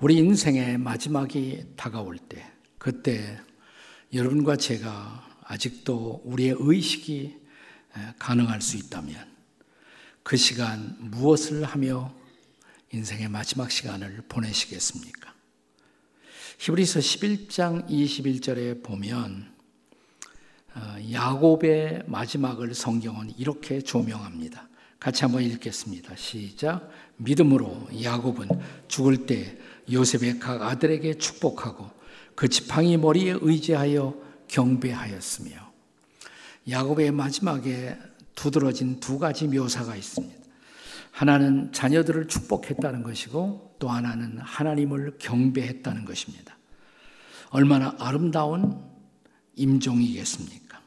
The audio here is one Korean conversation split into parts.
우리 인생의 마지막이 다가올 때, 그때 여러분과 제가 아직도 우리의 의식이 가능할 수 있다면 그 시간 무엇을 하며 인생의 마지막 시간을 보내시겠습니까? 히브리서 11장 21절에 보면 어, 야곱의 마지막을 성경은 이렇게 조명합니다. 같이 한번 읽겠습니다. 시작. 믿음으로 야곱은 죽을 때 요셉의 각 아들에게 축복하고 그 지팡이 머리에 의지하여 경배하였으며 야곱의 마지막에 두드러진 두 가지 묘사가 있습니다. 하나는 자녀들을 축복했다는 것이고 또 하나는 하나님을 경배했다는 것입니다. 얼마나 아름다운 임종이겠습니까?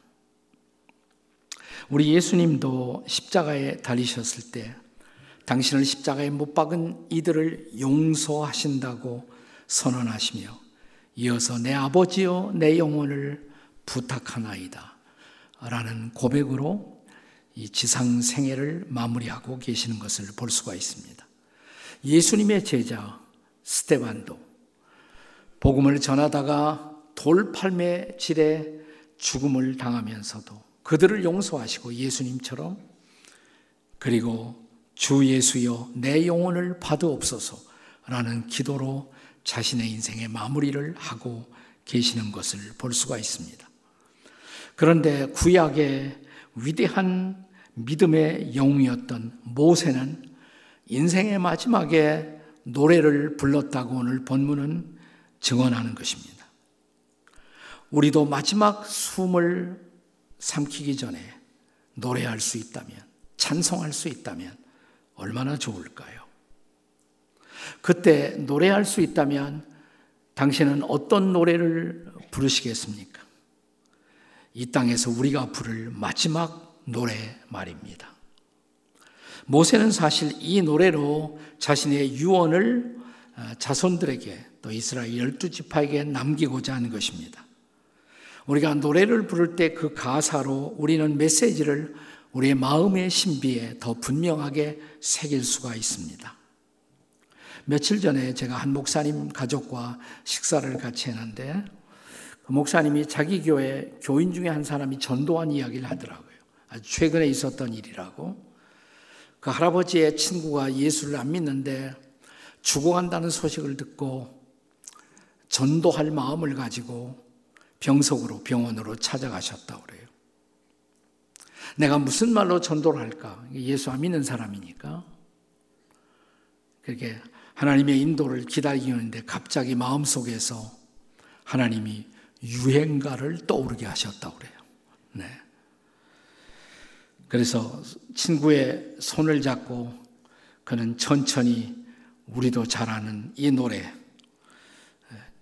우리 예수님도 십자가에 달리셨을 때 당신을 십자가에 못 박은 이들을 용서하신다고 선언하시며 이어서 내 아버지여 내 영혼을 부탁하나이다 라는 고백으로 이 지상 생애를 마무리하고 계시는 것을 볼 수가 있습니다. 예수님의 제자 스테반도 복음을 전하다가 돌팔매 질에 죽음을 당하면서도 그들을 용서하시고 예수님처럼 그리고 주 예수여 내 영혼을 받으옵소서라는 기도로 자신의 인생의 마무리를 하고 계시는 것을 볼 수가 있습니다. 그런데 구약의 위대한 믿음의 영웅이었던 모세는 인생의 마지막에 노래를 불렀다고 오늘 본문은 증언하는 것입니다. 우리도 마지막 숨을 삼키기 전에 노래할 수 있다면, 찬송할 수 있다면 얼마나 좋을까요? 그때 노래할 수 있다면 당신은 어떤 노래를 부르시겠습니까? 이 땅에서 우리가 부를 마지막 노래 말입니다. 모세는 사실 이 노래로 자신의 유언을 어, 자손들에게 또 이스라엘 열두 지파에게 남기고자 하는 것입니다. 우리가 노래를 부를 때 그 가사로 우리는 메시지를 우리의 마음의 신비에 더 분명하게 새길 수가 있습니다. 며칠 전에 제가 한 목사님 가족과 식사를 같이 했는데 그 목사님이 자기 교회 교인 중에 한 사람이 전도한 이야기를 하더라고요. 아주 최근에 있었던 일이라고. 그 할아버지의 친구가 예수를 안 믿는데 죽어간다는 소식을 듣고 전도할 마음을 가지고 병석으로 병원으로 찾아가셨다고 그래요. 내가 무슨 말로 전도를 할까? 예수 안 믿는 사람이니까. 그렇게 하나님의 인도를 기다리는데 갑자기 마음속에서 하나님이 유행가를 떠오르게 하셨다고 그래요. 네. 그래서 친구의 손을 잡고 그는 천천히 우리도 잘 아는 이 노래,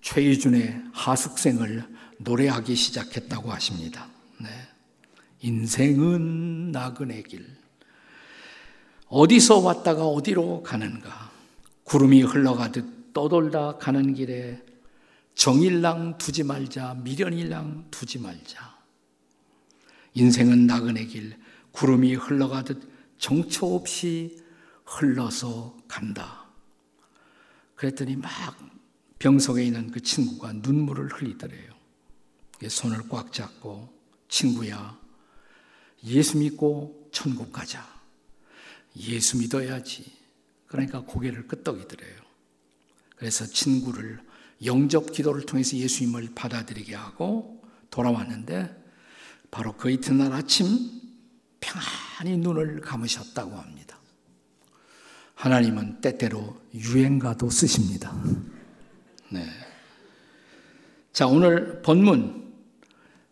최유준의 하숙생을 노래하기 시작했다고 하십니다. 네. 인생은 나그네 길. 어디서 왔다가 어디로 가는가. 구름이 흘러가듯 떠돌다 가는 길에 정일랑 두지 말자, 미련일랑 두지 말자. 인생은 나그네 길, 구름이 흘러가듯 정처 없이 흘러서 간다. 그랬더니 막 병석에 있는 그 친구가 눈물을 흘리더래요. 손을 꽉 잡고 친구야, 예수 믿고 천국 가자. 예수 믿어야지. 그러니까 고개를 끄덕이더래요. 그래서 친구를 영접 기도를 통해서 예수님을 받아들이게 하고 돌아왔는데 바로 그 이튿날 아침 평안히 눈을 감으셨다고 합니다. 하나님은 때때로 유행가도 쓰십니다. 네. 자, 오늘 본문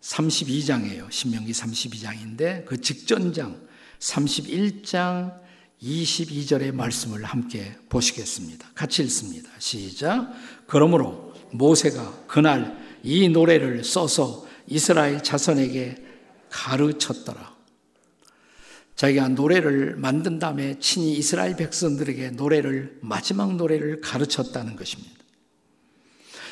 32장이에요. 신명기 32장인데 그 직전장 31장 22절의 말씀을 함께 보시겠습니다. 같이 읽습니다. 시작. 그러므로 모세가 그날 이 노래를 써서 이스라엘 자손에게 가르쳤더라. 자기가 노래를 만든 다음에 친히 이스라엘 백성들에게 노래를 마지막 노래를 가르쳤다는 것입니다.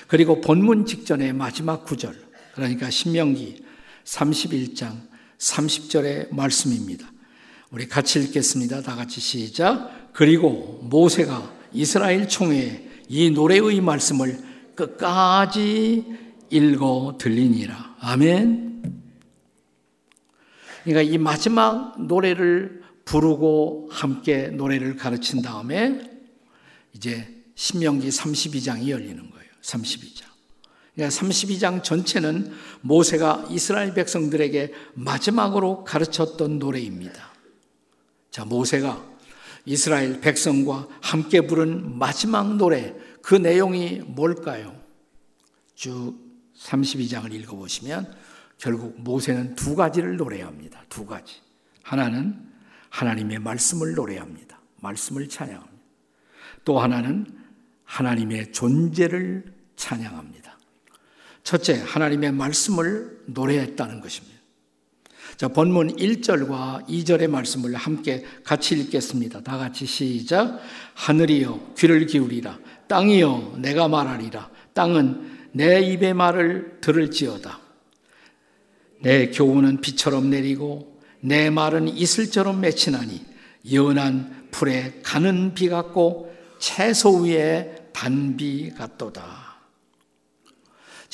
그리고 본문 직전의 마지막 구절 그러니까 신명기 31장 30절의 말씀입니다. 우리 같이 읽겠습니다. 다 같이 시작. 그리고 모세가 이스라엘 총회에 이 노래의 말씀을 끝까지 읽어 들리니라. 아멘. 그러니까 이 마지막 노래를 부르고 함께 노래를 가르친 다음에 이제 신명기 32장이 열리는 거예요. 32장. 그러니까 32장 전체는 모세가 이스라엘 백성들에게 마지막으로 가르쳤던 노래입니다. 자, 모세가 이스라엘 백성과 함께 부른 마지막 노래, 그 내용이 뭘까요? 쭉 32장을 읽어보시면 결국 모세는 두 가지를 노래합니다. 두 가지. 하나는 하나님의 말씀을 노래합니다. 말씀을 찬양합니다. 또 하나는 하나님의 존재를 찬양합니다. 첫째, 하나님의 말씀을 노래했다는 것입니다. 자, 본문 1절과 2절의 말씀을 함께 같이 읽겠습니다. 다 같이 시작. 하늘이여 귀를 기울이라. 땅이여 내가 말하리라. 땅은 내 입의 말을 들을지어다. 내 교훈은 비처럼 내리고 내 말은 이슬처럼 맺히나니 연한 풀에 가는 비 같고 채소 위에 단비 같도다.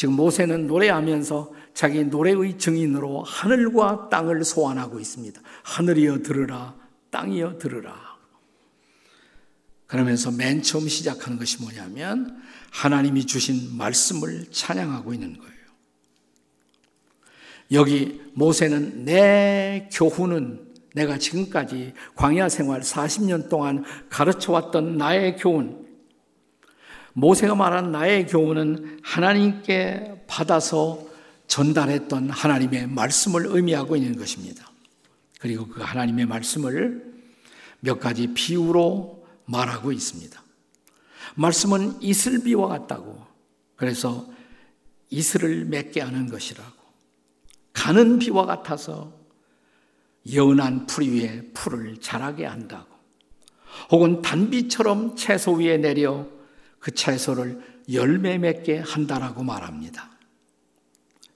지금 모세는 노래하면서 자기 노래의 증인으로 하늘과 땅을 소환하고 있습니다. 하늘이여 들으라, 땅이여 들으라. 그러면서 맨 처음 시작하는 것이 뭐냐면 하나님이 주신 말씀을 찬양하고 있는 거예요. 여기 모세는 내 교훈은 내가 지금까지 광야 생활 40년 동안 가르쳐 왔던 나의 교훈, 모세가 말한 나의 교훈은 하나님께 받아서 전달했던 하나님의 말씀을 의미하고 있는 것입니다. 그리고 그 하나님의 말씀을 몇 가지 비유로 말하고 있습니다. 말씀은 이슬비와 같다고. 그래서 이슬을 맺게 하는 것이라고. 가는 비와 같아서 연한 풀 위에 풀을 자라게 한다고. 혹은 단비처럼 채소 위에 내려 그 채소를 열매 맺게 한다라고 말합니다.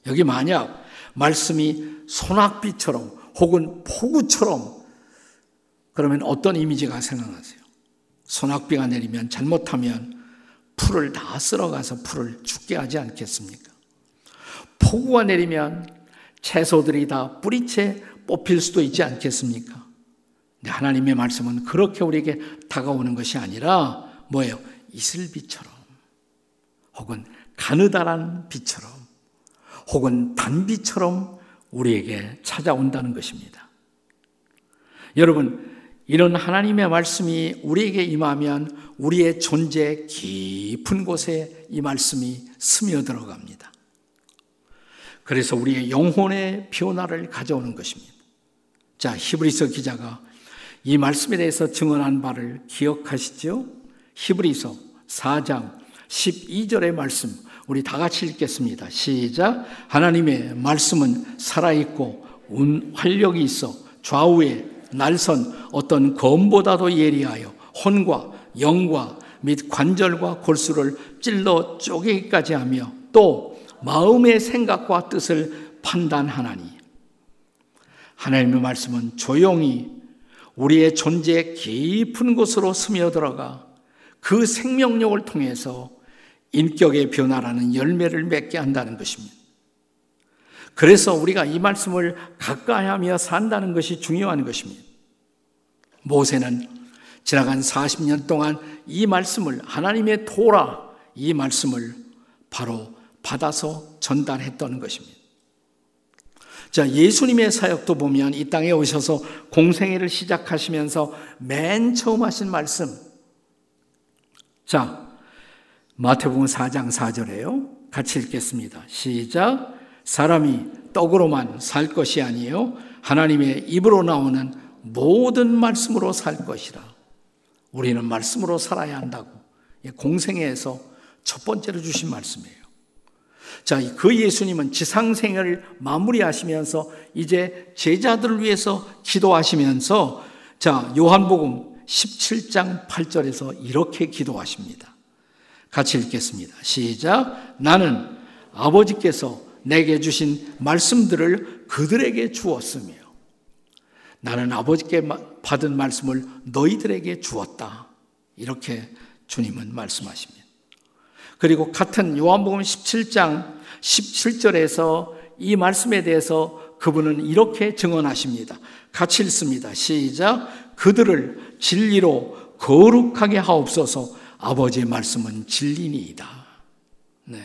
여기 만약 말씀이 소낙비처럼 혹은 폭우처럼 그러면 어떤 이미지가 생각나세요? 소낙비가 내리면 잘못하면 풀을 다 쓸어가서 풀을 죽게 하지 않겠습니까? 폭우가 내리면 채소들이 다 뿌리채 뽑힐 수도 있지 않겠습니까? 하나님의 말씀은 그렇게 우리에게 다가오는 것이 아니라 뭐예요? 이슬비처럼 혹은 가느다란 비처럼 혹은 단비처럼 우리에게 찾아온다는 것입니다. 여러분, 이런 하나님의 말씀이 우리에게 임하면 우리의 존재 깊은 곳에 이 말씀이 스며들어 갑니다. 그래서 우리의 영혼의 변화를 가져오는 것입니다. 자, 히브리서 기자가 이 말씀에 대해서 증언한 바를 기억하시죠? 히브리서 4장 12절의 말씀 우리 다 같이 읽겠습니다. 시작. 하나님의 말씀은 살아있고 활력이 있어 좌우에 날선 어떤 검보다도 예리하여 혼과 영과 및 관절과 골수를 찔러 쪼개기까지 하며 또 마음의 생각과 뜻을 판단하나니 하나님의 말씀은 조용히 우리의 존재 깊은 곳으로 스며들어가 그 생명력을 통해서 인격의 변화라는 열매를 맺게 한다는 것입니다. 그래서 우리가 이 말씀을 가까이 하며 산다는 것이 중요한 것입니다. 모세는 지나간 40년 동안 이 말씀을 하나님의 토라 이 말씀을 바로 받아서 전달했던 것입니다. 자, 예수님의 사역도 보면 이 땅에 오셔서 공생애를 시작하시면서 맨 처음 하신 말씀. 자, 마태복음 4장 4절에요. 같이 읽겠습니다. 시작. 사람이 떡으로만 살 것이 아니에요. 하나님의 입으로 나오는 모든 말씀으로 살 것이라. 우리는 말씀으로 살아야 한다고. 공생애에서 첫 번째로 주신 말씀이에요. 자, 그 예수님은 지상생을 마무리하시면서 이제 제자들을 위해서 기도하시면서 자, 요한복음 17장 8절에서 이렇게 기도하십니다. 같이 읽겠습니다. 시작. 나는 아버지께서 내게 주신 말씀들을 그들에게 주었으며 나는 아버지께 받은 말씀을 너희들에게 주었다. 이렇게 주님은 말씀하십니다. 그리고 같은 요한복음 17장 17절에서 이 말씀에 대해서 그분은 이렇게 증언하십니다. 같이 읽습니다. 시작. 그들을 진리로 거룩하게 하옵소서 아버지의 말씀은 진리니이다. 네.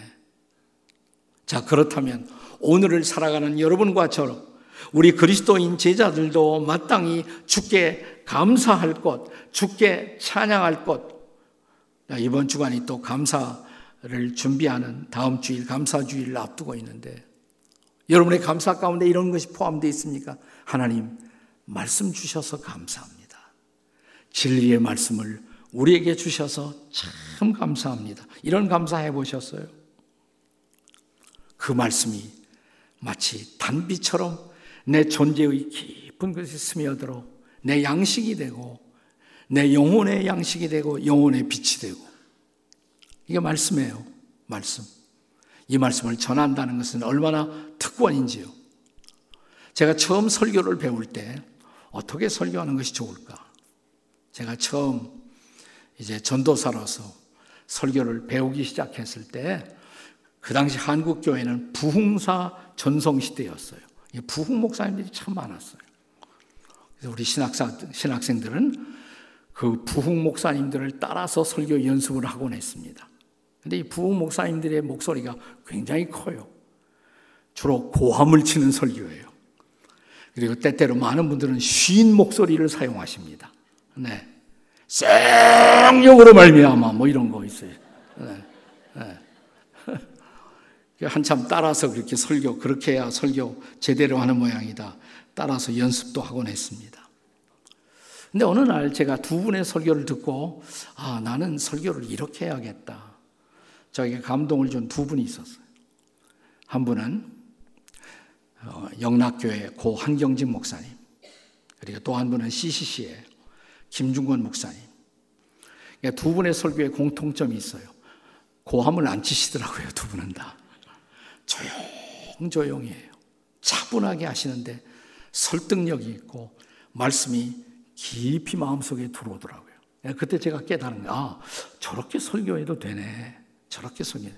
자, 그렇다면 오늘을 살아가는 여러분과 저럼 우리 그리스도인 제자들도 마땅히 주께 감사할 것, 주께 찬양할 것. 이번 주간이 또 감사를 준비하는 다음 주일 감사 주일을 앞두고 있는데 여러분의 감사 가운데 이런 것이 포함되어 있습니까? 하나님, 말씀 주셔서 감사합니다. 진리의 말씀을 우리에게 주셔서 참 감사합니다. 이런 감사해 보셨어요? 그 말씀이 마치 단비처럼 내 존재의 깊은 것에 스며들어 내 양식이 되고 내 영혼의 양식이 되고 영혼의 빛이 되고 이게 말씀이에요. 말씀. 이 말씀을 전한다는 것은 얼마나 특권인지요. 제가 처음 설교를 배울 때 어떻게 설교하는 것이 좋을까? 제가 처음 이제 전도사로서 설교를 배우기 시작했을 때 그 당시 한국 교회는 부흥사 전성 시대였어요. 부흥 목사님들이 참 많았어요. 그래서 우리 신학사, 신학생들은 그 부흥 목사님들을 따라서 설교 연습을 하곤 했습니다. 근데 이 부흥 목사님들의 목소리가 굉장히 커요. 주로 고함을 치는 설교예요. 그리고 때때로 많은 분들은 쉰 목소리를 사용하십니다. 네. 생력으로 말미암아 뭐 이런 거 있어요. 네. 네. 한참 따라서 그렇게 설교, 그렇게 해야 설교 제대로 하는 모양이다. 따라서 연습도 하곤 했습니다. 근데 어느 날 제가 두 분의 설교를 듣고, 아, 나는 설교를 이렇게 해야겠다. 저에게 감동을 준 두 분이 있었어요. 한 분은 어, 영락교회 고 한경진 목사님, 그리고 또 한 분은 CCC의 김중권 목사님. 그러니까 두 분의 설교에 공통점이 있어요. 고함을 안 치시더라고요, 두 분은 다. 조용조용해요. 차분하게 하시는데 설득력이 있고 말씀이 깊이 마음속에 들어오더라고요. 예, 그때 제가 깨달은 거, 아, 저렇게 설교해도 되네. 저렇게 설교.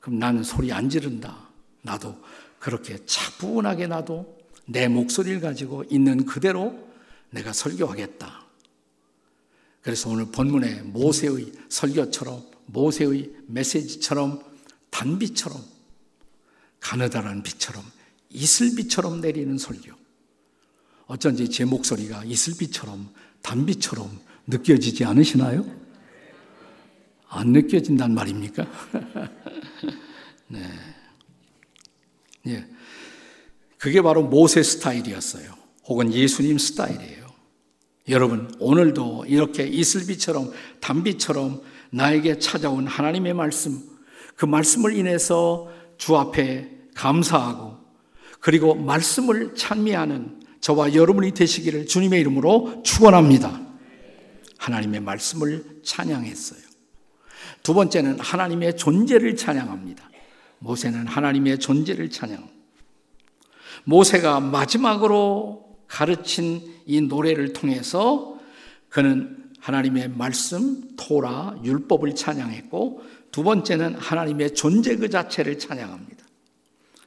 그럼 나는 소리 안 지른다. 나도 그렇게 차분하게 나도 내 목소리를 가지고 있는 그대로 내가 설교하겠다. 그래서 오늘 본문의 모세의 설교처럼 모세의 메시지처럼 단비처럼 가느다란 빛처럼 이슬비처럼 내리는 설교. 어쩐지 제 목소리가 이슬비처럼 단비처럼 느껴지지 않으시나요? 안 느껴진단 말입니까? 네. 예. 그게 바로 모세 스타일이었어요. 혹은 예수님 스타일이에요. 여러분, 오늘도 이렇게 이슬비처럼 단비처럼 나에게 찾아온 하나님의 말씀, 그 말씀을 인해서 주 앞에 감사하고 그리고 말씀을 찬미하는 저와 여러분이 되시기를 주님의 이름으로 축원합니다. 하나님의 말씀을 찬양했어요. 두 번째는 하나님의 존재를 찬양합니다. 모세는 하나님의 존재를 찬양. 모세가 마지막으로 가르친 이 노래를 통해서 그는 하나님의 말씀, 토라, 율법을 찬양했고 두 번째는 하나님의 존재 그 자체를 찬양합니다.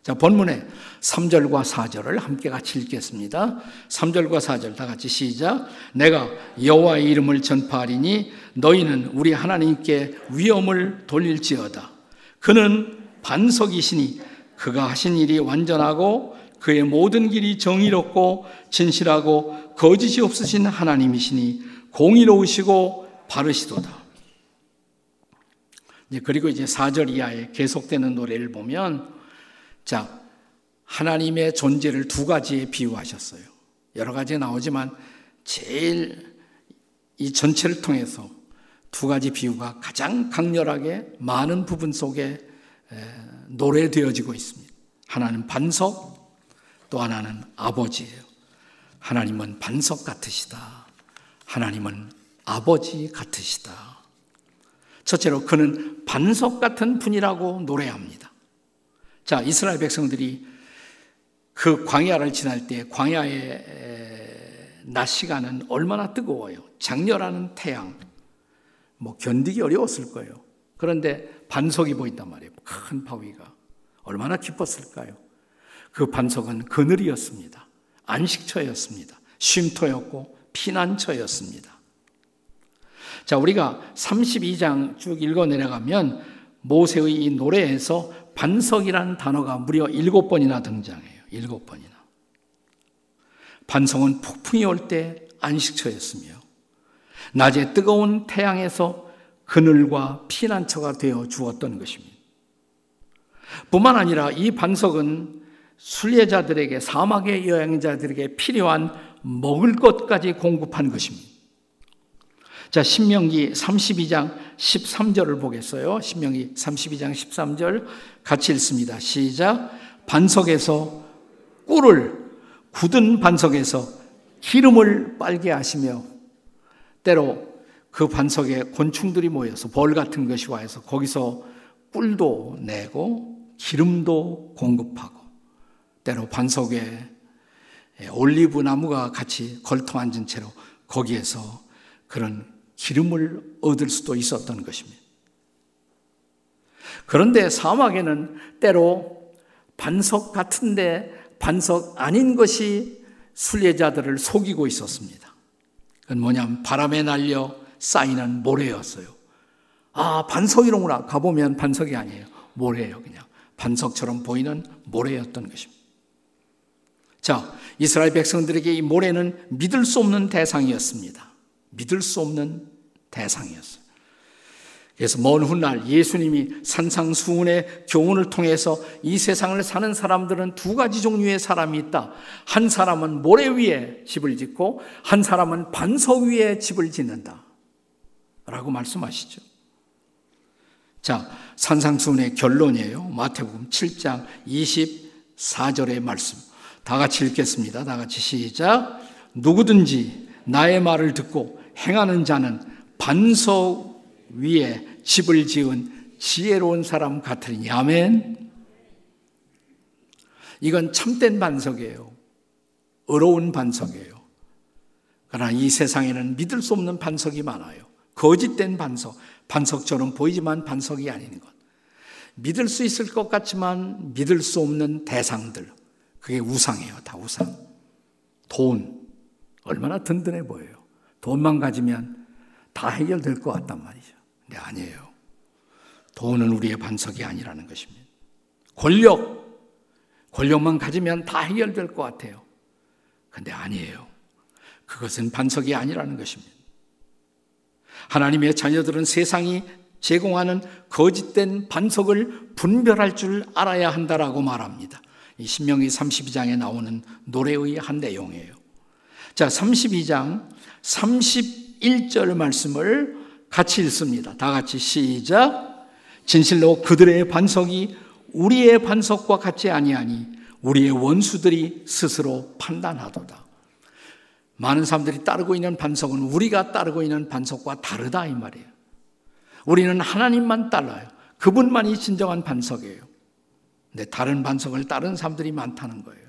자, 본문의 3절과 4절을 함께 같이 읽겠습니다. 3절과 4절 다 같이 시작. 내가 여호와의 이름을 전파하리니 너희는 우리 하나님께 위엄을 돌릴지어다. 그는 반석이시니 그가 하신 일이 완전하고 그의 모든 길이 정의롭고 진실하고 거짓이 없으신 하나님이시니 공의로우시고 바르시도다. 그리고 이제 4절 이하에 계속되는 노래를 보면 자, 하나님의 존재를 두 가지에 비유하셨어요. 여러 가지 나오지만 제일 이 전체를 통해서 두 가지 비유가 가장 강렬하게 많은 부분 속에 노래되어지고 있습니다. 하나는 반석, 또 하나는 아버지예요. 하나님은 반석 같으시다. 하나님은 아버지 같으시다. 첫째로 그는 반석 같은 분이라고 노래합니다. 자, 이스라엘 백성들이 그 광야를 지날 때 광야의 낮 시간은 얼마나 뜨거워요. 장렬하는 태양. 뭐 견디기 어려웠을 거예요. 그런데 반석이 보인단 말이에요. 큰 바위가. 얼마나 기뻤을까요? 그 반석은 그늘이었습니다. 안식처였습니다. 쉼터였고 피난처였습니다. 자, 우리가 32장 쭉 읽어 내려가면 모세의 이 노래에서 반석이라는 단어가 무려 일곱 번이나 등장해요. 일곱 번이나. 반석은 폭풍이 올 때 안식처였으며, 낮에 뜨거운 태양에서 그늘과 피난처가 되어 주었던 것입니다. 뿐만 아니라 이 반석은 순례자들에게 사막의 여행자들에게 필요한 먹을 것까지 공급한 것입니다. 자, 신명기 32장 13절을 보겠어요. 신명기 32장 13절 같이 읽습니다. 시작. 반석에서 꿀을 굳은 반석에서 기름을 빨게 하시며 때로 그 반석에 곤충들이 모여서 벌 같은 것이 와서 거기서 꿀도 내고 기름도 공급하고 때로 반석에 올리브 나무가 같이 걸터 앉은 채로 거기에서 그런 기름을 얻을 수도 있었던 것입니다. 그런데 사막에는 때로 반석 같은데 반석 아닌 것이 순례자들을 속이고 있었습니다. 그건 뭐냐면 바람에 날려 쌓이는 모래였어요. 아, 반석이로구나. 가보면 반석이 아니에요. 모래예요, 그냥. 반석처럼 보이는 모래였던 것입니다. 자, 이스라엘 백성들에게 이 모래는 믿을 수 없는 대상이었습니다. 믿을 수 없는 대상이었어요. 그래서 먼 훗날 예수님이 산상수훈의 교훈을 통해서 이 세상을 사는 사람들은 두 가지 종류의 사람이 있다. 한 사람은 모래 위에 집을 짓고 한 사람은 반석 위에 집을 짓는다. 라고 말씀하시죠. 자, 산상수훈의 결론이에요. 마태복음 7장 24절의 말씀. 다 같이 읽겠습니다. 다 같이 시작. 누구든지 나의 말을 듣고 행하는 자는 반석 위에 집을 지은 지혜로운 사람 같으니 아멘. 이건 참된 반석이에요. 어려운 반석이에요. 그러나 이 세상에는 믿을 수 없는 반석이 많아요. 거짓된 반석, 반석처럼 보이지만 반석이 아닌 것. 믿을 수 있을 것 같지만 믿을 수 없는 대상들. 그게 우상이에요. 다 우상. 돈. 얼마나 든든해 보여요. 돈만 가지면 다 해결될 것 같단 말이죠. 근데 아니에요. 돈은 우리의 반석이 아니라는 것입니다. 권력. 권력만 가지면 다 해결될 것 같아요. 근데 아니에요. 그것은 반석이 아니라는 것입니다. 하나님의 자녀들은 세상이 제공하는 거짓된 반석을 분별할 줄 알아야 한다라고 말합니다. 이 신명기 32장에 나오는 노래의 한 내용이에요. 자, 32장 31절 말씀을 같이 읽습니다. 다 같이 시작. 진실로 그들의 반석이 우리의 반석과 같지 아니하니 우리의 원수들이 스스로 판단하도다. 많은 사람들이 따르고 있는 반석은 우리가 따르고 있는 반석과 다르다 이 말이에요. 우리는 하나님만 따라요. 그분만이 진정한 반석이에요. 근데 다른 반석을 따른 사람들이 많다는 거예요.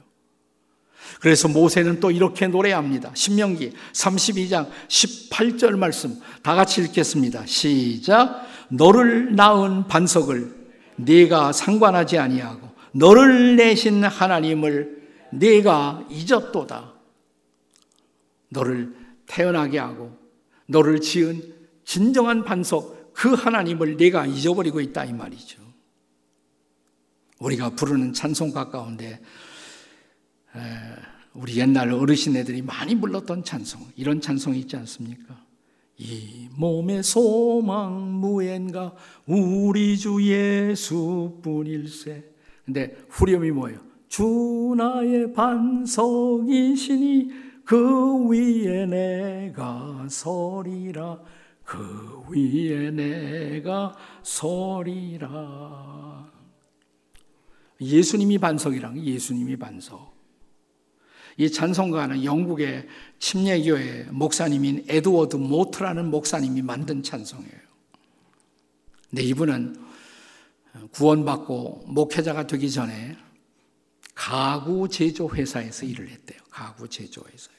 그래서 모세는 또 이렇게 노래합니다. 신명기 32장 18절 말씀 다 같이 읽겠습니다. 시작. 너를 낳은 반석을 네가 상관하지 아니하고 너를 내신 하나님을 네가 잊었도다. 너를 태어나게 하고 너를 지은 진정한 반석 그 하나님을 내가 잊어버리고 있다 이 말이죠. 우리가 부르는 찬송가 가운데 우리 옛날 어르신애들이 많이 불렀던 찬송 이런 찬송이 있지 않습니까? 이 몸의 소망 무엔가 우리 주 예수뿐일세. 근데 후렴이 뭐예요? 주 나의 반석이시니 그 위에 내가 서리라 그 위에 내가 서리라 예수님이 반석이랑 예수님이 반석 이 찬송가는 영국의 침례교회 목사님인 에드워드 모트라는 목사님이 만든 찬송이에요 근데 이분은 구원받고 목회자가 되기 전에 가구 제조 회사에서 일을 했대요. 가구 제조 회사에서.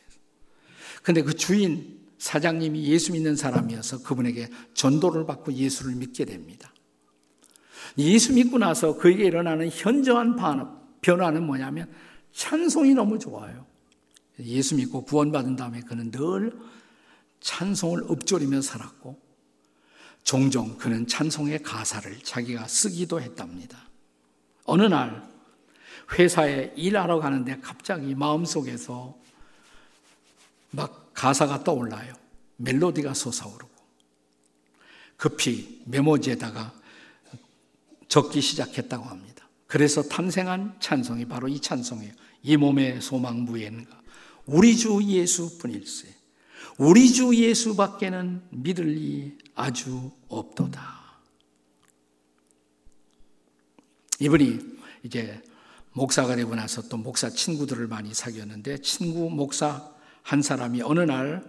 근데 그 주인 사장님이 예수 믿는 사람이어서 그분에게 전도를 받고 예수를 믿게 됩니다. 예수 믿고 나서 그에게 일어나는 현저한 변화는 뭐냐면 찬송이 너무 좋아요. 예수 믿고 구원받은 다음에 그는 늘 찬송을 읊조리며 살았고 종종 그는 찬송의 가사를 자기가 쓰기도 했답니다. 어느 날 회사에 일하러 가는데 갑자기 마음속에서 막 가사가 떠올라요. 멜로디가 솟아오르고 급히 메모지에다가 적기 시작했다고 합니다. 그래서 탄생한 찬송이 바로 이 찬송이에요. 이 몸의 소망 무엔가 우리 주 예수뿐일세. 우리 주 예수밖에는 믿을 리 아주 없도다. 이분이 이제 목사가 되고 나서 또 목사 친구들을 많이 사귀었는데 친구 목사 한 사람이 어느 날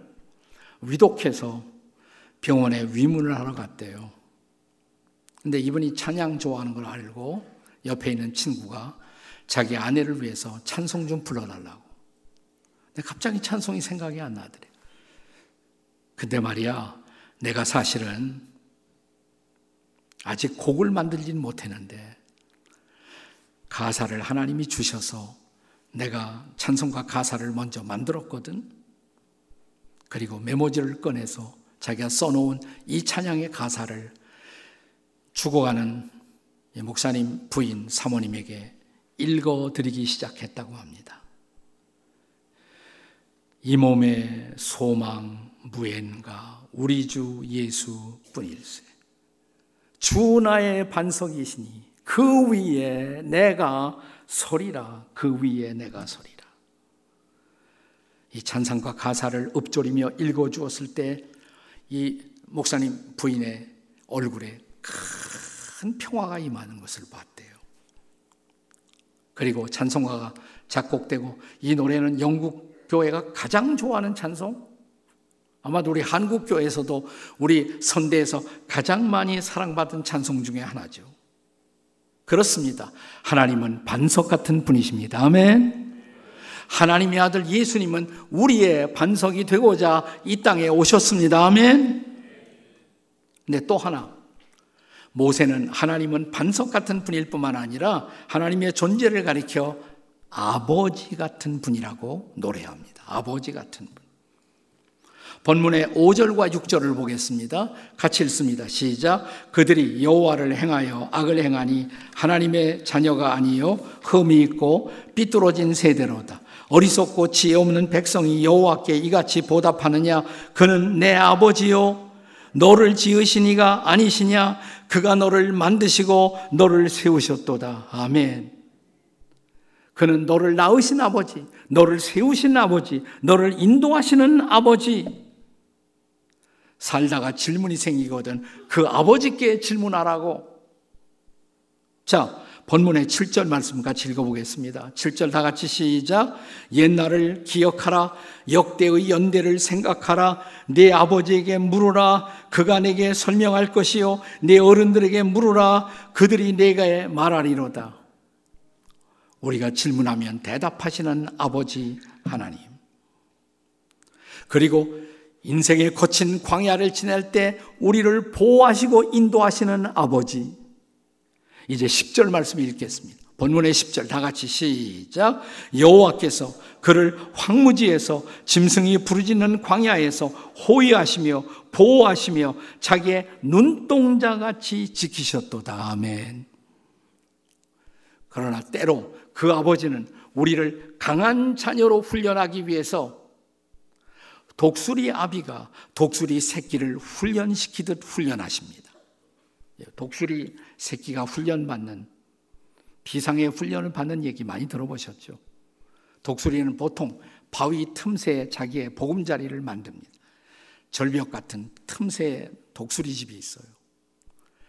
위독해서 병원에 위문을 하러 갔대요. 근데 이분이 찬양 좋아하는 걸 알고 옆에 있는 친구가 자기 아내를 위해서 찬송 좀 불러달라고. 근데 갑자기 찬송이 생각이 안 나더래. 근데 말이야, 내가 사실은 아직 곡을 만들진 못했는데 가사를 하나님이 주셔서 내가 찬송가 가사를 먼저 만들었거든. 그리고 메모지를 꺼내서 자기가 써놓은 이 찬양의 가사를 죽어가는 목사님 부인 사모님에게 읽어드리기 시작했다고 합니다. 이 몸의 소망 무엔가 우리 주 예수 뿐일세. 주 나의 반석이시니 그 위에 내가 서리라 그 위에 내가 서리라. 이 찬상과 가사를 읊조리며 읽어 주었을 때 이 목사님 부인의 얼굴에 큰 평화가 임하는 것을 봤대요. 그리고 찬송가가 작곡되고 이 노래는 영국 교회가 가장 좋아하는 찬송? 아마도 우리 한국 교회에서도 우리 선대에서 가장 많이 사랑받은 찬송 중에 하나죠. 그렇습니다. 하나님은 반석 같은 분이십니다. 아멘. 하나님의 아들 예수님은 우리의 반석이 되고자 이 땅에 오셨습니다. 아멘. 근데 또 하나. 모세는 하나님은 반석 같은 분일 뿐만 아니라 하나님의 존재를 가리켜 아버지 같은 분이라고 노래합니다. 아버지 같은 분. 본문의 5절과 6절을 보겠습니다. 같이 읽습니다. 시작. 그들이 여호와를 행하여 악을 행하니 하나님의 자녀가 아니요 흠이 있고 삐뚤어진 세대로다. 어리석고 지혜 없는 백성이 여호와께 이같이 보답하느냐? 그는 내 아버지요 너를 지으신 이가 아니시냐? 그가 너를 만드시고 너를 세우셨도다. 아멘. 그는 너를 낳으신 아버지, 너를 세우신 아버지, 너를 인도하시는 아버지. 살다가 질문이 생기거든. 그 아버지께 질문하라고. 자, 본문의 7절 말씀 같이 읽어보겠습니다. 7절 다 같이 시작. 옛날을 기억하라. 역대의 연대를 생각하라. 네 아버지에게 물으라. 그가 내게 설명할 것이요. 네 어른들에게 물으라. 그들이 내게 말하리로다. 우리가 질문하면 대답하시는 아버지 하나님. 그리고 인생의 거친 광야를 지낼 때 우리를 보호하시고 인도하시는 아버지. 이제 10절 말씀 읽겠습니다. 본문의 10절 다 같이 시작. 여호와께서 그를 황무지에서 짐승이 부르짖는 광야에서 호위하시며 보호하시며 자기의 눈동자같이 지키셨도다. 아멘. 그러나 때로 그 아버지는 우리를 강한 자녀로 훈련하기 위해서 독수리 아비가 독수리 새끼를 훈련시키듯 훈련하십니다. 예, 독수리 새끼가 훈련받는 비상의 훈련을 받는 얘기 많이 들어보셨죠? 독수리는 보통 바위 틈새에 자기의 보금자리를 만듭니다. 절벽 같은 틈새에 독수리 집이 있어요.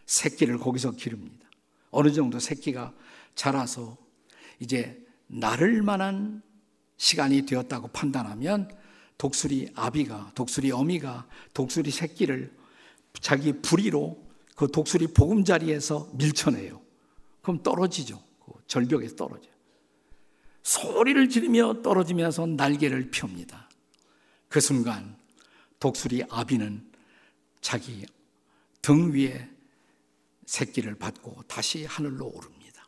새끼를 거기서 기릅니다. 어느 정도 새끼가 자라서 이제 나를 만한 시간이 되었다고 판단하면 독수리 아비가, 독수리 어미가 독수리 새끼를 자기 부리로 그 독수리 보금자리에서 밀쳐내요. 그럼 떨어지죠. 그 절벽에서 떨어져요. 소리를 지르며 떨어지면서 날개를 펴니다. 그 순간 독수리 아비는 자기 등 위에 새끼를 받고 다시 하늘로 오릅니다.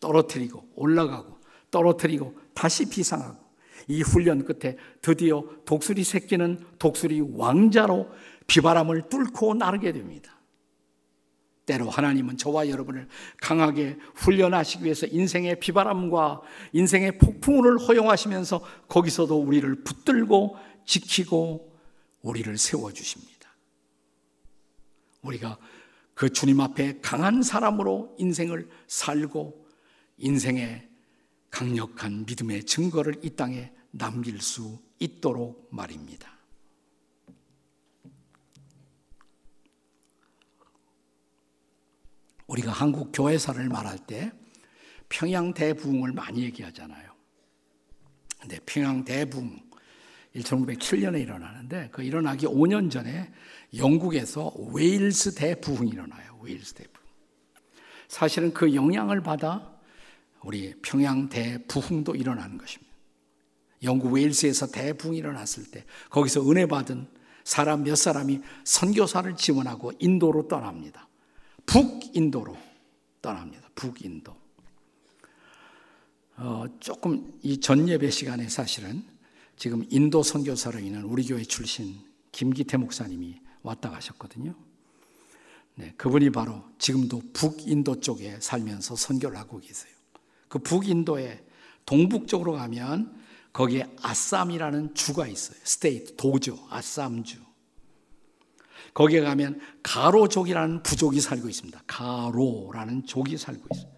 떨어뜨리고 올라가고 떨어뜨리고 다시 비상하고 이 훈련 끝에 드디어 독수리 새끼는 독수리 왕자로 비바람을 뚫고 나르게 됩니다. 때로 하나님은 저와 여러분을 강하게 훈련하시기 위해서 인생의 비바람과 인생의 폭풍을 허용하시면서 거기서도 우리를 붙들고 지키고 우리를 세워주십니다. 우리가 그 주님 앞에 강한 사람으로 인생을 살고 인생의 강력한 믿음의 증거를 이 땅에 남길 수 있도록 말입니다. 우리가 한국 교회사를 말할 때 평양 대부흥을 많이 얘기하잖아요. 근데 평양 대부흥 1907년에 일어나는데 그 일어나기 5년 전에 영국에서 웨일스 대부흥이 일어나요. 웨일스 대부흥. 사실은 그 영향을 받아 우리 평양 대부흥도 일어나는 것입니다. 영국 웨일스에서 대부흥이 일어났을 때 거기서 은혜 받은 사람 몇 사람이 선교사를 지원하고 인도로 떠납니다. 북인도로 떠납니다. 북인도. 어, 조금 이 전 예배 시간에 사실은 지금 인도 선교사로 있는 우리 교회 출신 김기태 목사님이 왔다 가셨거든요. 네, 그분이 바로 지금도 북인도 쪽에 살면서 선교를 하고 계세요. 그 북인도의 동북쪽으로 가면 거기에 아쌈이라는 주가 있어요. state, 도주, 아쌈주. 거기에 가면 가로족이라는 부족이 살고 있습니다. 가로라는 족이 살고 있어요.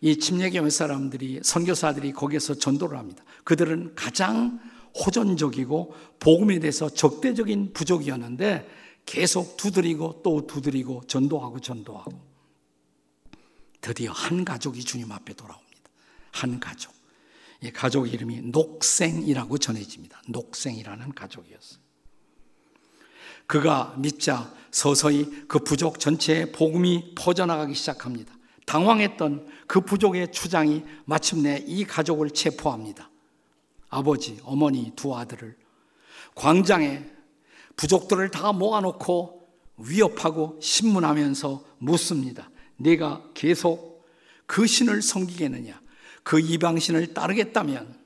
이 침례교회 사람들이 선교사들이 거기에서 전도를 합니다. 그들은 가장 호전적이고 복음에 대해서 적대적인 부족이었는데 계속 두드리고 또 두드리고 전도하고 전도하고 드디어 한 가족이 주님 앞에 돌아옵니다. 한 가족. 이 가족 이름이 녹생이라고 전해집니다. 녹생이라는 가족이었어요. 그가 믿자 서서히 그 부족 전체에 복음이 퍼져나가기 시작합니다. 당황했던 그 부족의 추장이 마침내 이 가족을 체포합니다. 아버지, 어머니 두 아들을 광장에 부족들을 다 모아놓고 위협하고 신문하면서 묻습니다. 네가 계속 그 신을 섬기겠느냐? 그 이방신을 따르겠다면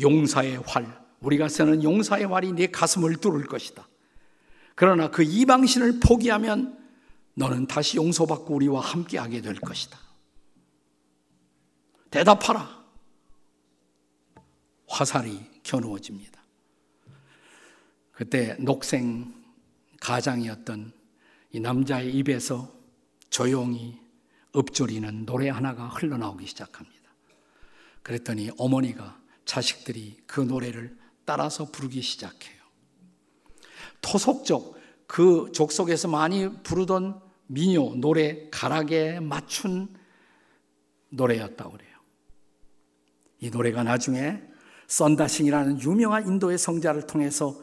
용사의 활, 우리가 쓰는 용사의 활이 네 가슴을 뚫을 것이다. 그러나 그 이방신을 포기하면 너는 다시 용서받고 우리와 함께하게 될 것이다. 대답하라. 화살이 겨누어집니다. 그때 녹생 가장이었던 이 남자의 입에서 조용히 읊조리는 노래 하나가 흘러나오기 시작합니다. 그랬더니 어머니가 자식들이 그 노래를 따라서 부르기 시작해요. 토속적 그 족속에서 많이 부르던 민요, 노래, 가락에 맞춘 노래였다고 그래요. 이 노래가 나중에 썬다싱이라는 유명한 인도의 성자를 통해서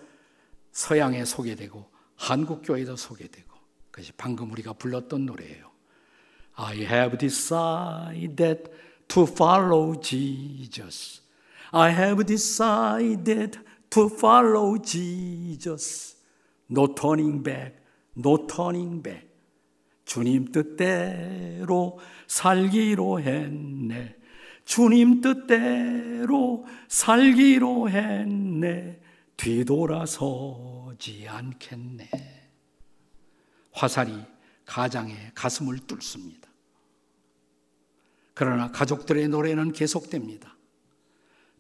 서양에 소개되고 한국 교회도 소개되고 그것이 방금 우리가 불렀던 노래예요. I have decided to follow Jesus. I have decided to follow Jesus. No turning back, no turning back. 주님 뜻대로 살기로 했네. 주님 뜻대로 살기로 했네. 뒤돌아서지 않겠네. 화살이 가장의 가슴을 뚫습니다. 그러나 가족들의 노래는 계속됩니다.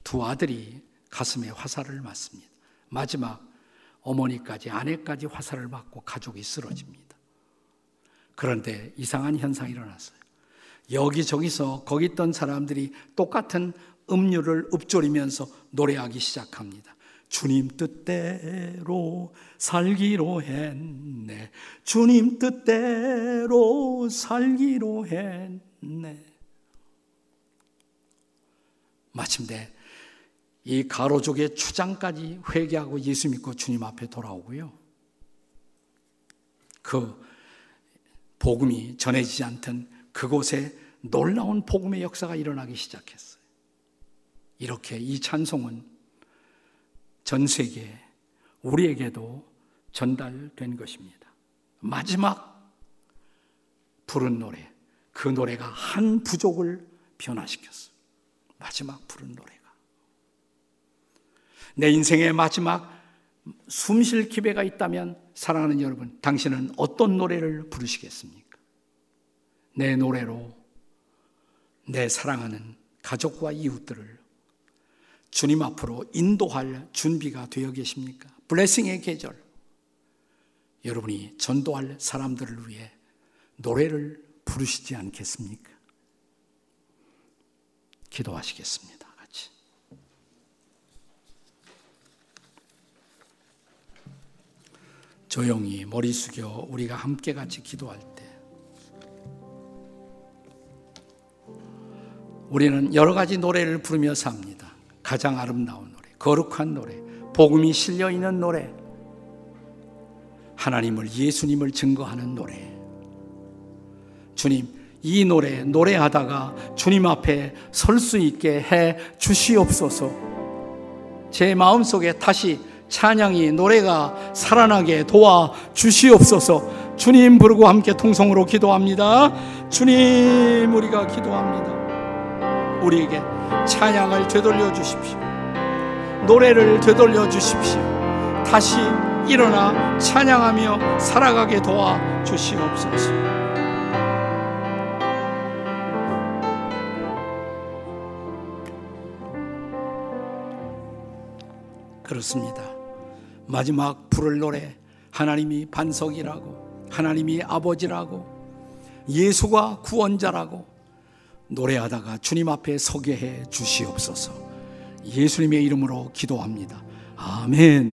두 아들이 가슴에 화살을 맞습니다. 마지막 어머니까지 아내까지 화살을 맞고 가족이 쓰러집니다. 그런데 이상한 현상이 일어났어요. 여기저기서 거기 있던 사람들이 똑같은 음료를 읊조리면서 노래하기 시작합니다. 주님 뜻대로 살기로 했네. 주님 뜻대로 살기로 했네. 마침내 이 가로족의 추장까지 회개하고 예수 믿고 주님 앞에 돌아오고요. 그 복음이 전해지지 않던 그곳에 놀라운 복음의 역사가 일어나기 시작했어요. 이렇게 이 찬송은 전 세계에 우리에게도 전달된 것입니다. 마지막 부른 노래, 그 노래가 한 부족을 변화시켰어. 마지막 부른 노래가. 내 인생의 마지막 숨 쉴 기회가 있다면 사랑하는 여러분, 당신은 어떤 노래를 부르시겠습니까? 내 노래로 내 사랑하는 가족과 이웃들을 주님 앞으로 인도할 준비가 되어 계십니까? 블레싱의 계절. 여러분이 전도할 사람들을 위해 노래를 부르시지 않겠습니까? 기도하시겠습니다. 같이. 조용히 머리 숙여 우리가 함께 같이 기도할 때 우리는 여러 가지 노래를 부르며 삽니다. 가장 아름다운 노래, 거룩한 노래, 복음이 실려 있는 노래, 하나님을 예수님을 증거하는 노래. 주님, 이 노래 노래하다가 주님 앞에 설 수 있게 해 주시옵소서. 제 마음속에 다시 찬양이 노래가 살아나게 도와 주시옵소서. 주님 부르고 함께 통성으로 기도합니다. 주님 우리가 기도합니다. 우리에게 찬양을 되돌려 주십시오. 노래를 되돌려 주십시오. 다시 일어나 찬양하며 살아가게 도와 주시옵소서. 그렇습니다. 마지막 부를 노래 하나님이 반석이라고 하나님이 아버지라고 예수가 구원자라고 노래하다가 주님 앞에 서게 해 주시옵소서. 예수님의 이름으로 기도합니다. 아멘.